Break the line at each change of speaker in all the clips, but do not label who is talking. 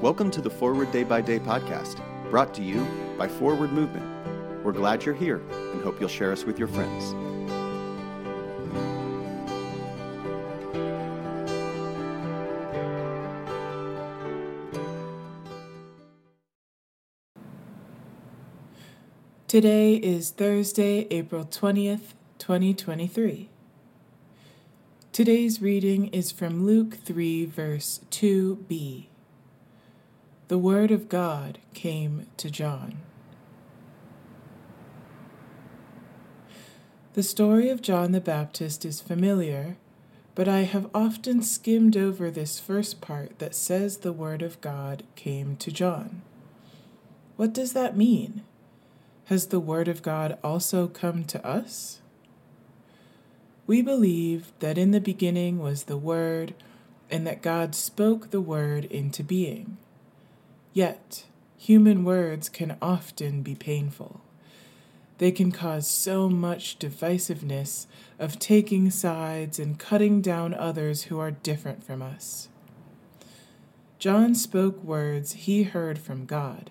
Welcome to the Forward Day by Day podcast, brought to you by Forward Movement. We're glad you're here and hope you'll share us with your friends.
Today is Thursday, April 20th, 2023. Today's reading is from Luke 3, verse 2b. The Word of God came to John. The story of John the Baptist is familiar, but I have often skimmed over this first part that says the Word of God came to John. What does that mean? Has the Word of God also come to us? We believe that in the beginning was the Word, and that God spoke the Word into being. Yet, human words can often be painful. They can cause so much divisiveness of taking sides and cutting down others who are different from us. John spoke words he heard from God,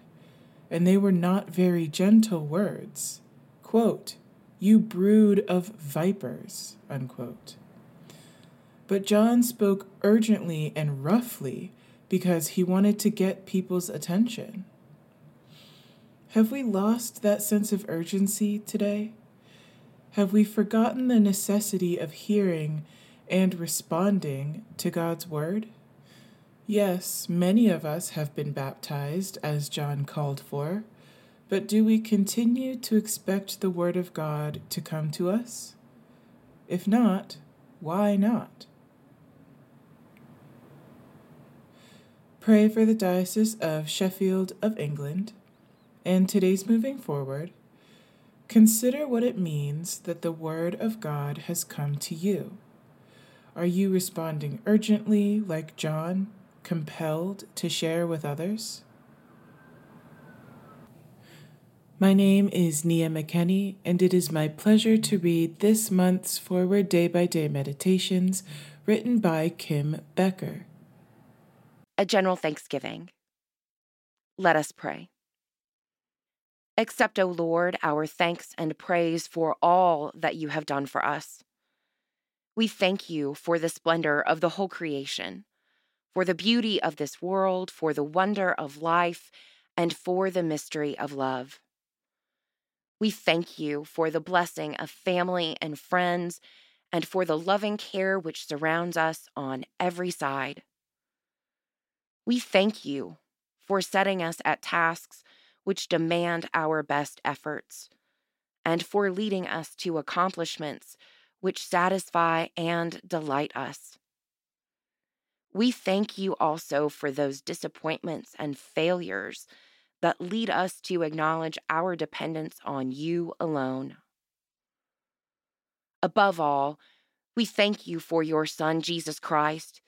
and they were not very gentle words. Quote, you brood of vipers. Unquote. But John spoke urgently and roughly because he wanted to get people's attention. Have we lost that sense of urgency today? Have we forgotten the necessity of hearing and responding to God's word? Yes, many of us have been baptized, as John called for, but do we continue to expect the Word of God to come to us? If not, why not? Pray for the Diocese of Sheffield of England. And today's moving forward, consider what it means that the Word of God has come to you. Are you responding urgently, like John, compelled to share with others? My name is Nia McKenney, and it is my pleasure to read this month's Forward Day by Day Meditations written by Kim Becker.
A general thanksgiving. Let us pray. Accept, O Lord, our thanks and praise for all that you have done for us. We thank you for the splendor of the whole creation, for the beauty of this world, for the wonder of life, and for the mystery of love. We thank you for the blessing of family and friends and for the loving care which surrounds us on every side. We thank you for setting us at tasks which demand our best efforts and for leading us to accomplishments which satisfy and delight us. We thank you also for those disappointments and failures that lead us to acknowledge our dependence on you alone. Above all, we thank you for your Son, Jesus Christ,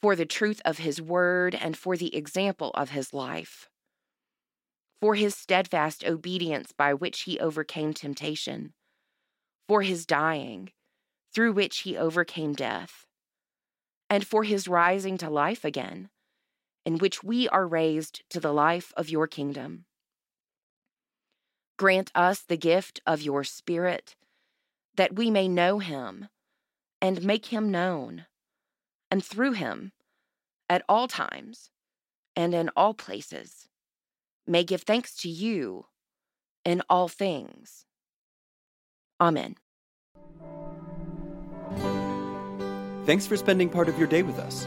for the truth of his word and for the example of his life, for his steadfast obedience by which he overcame temptation, for his dying, through which he overcame death, and for his rising to life again in which we are raised to the life of your kingdom. Grant us the gift of your Spirit, that we may know him and make him known, and through him, at all times and in all places, may give thanks to you in all things. Amen.
Thanks for spending part of your day with us.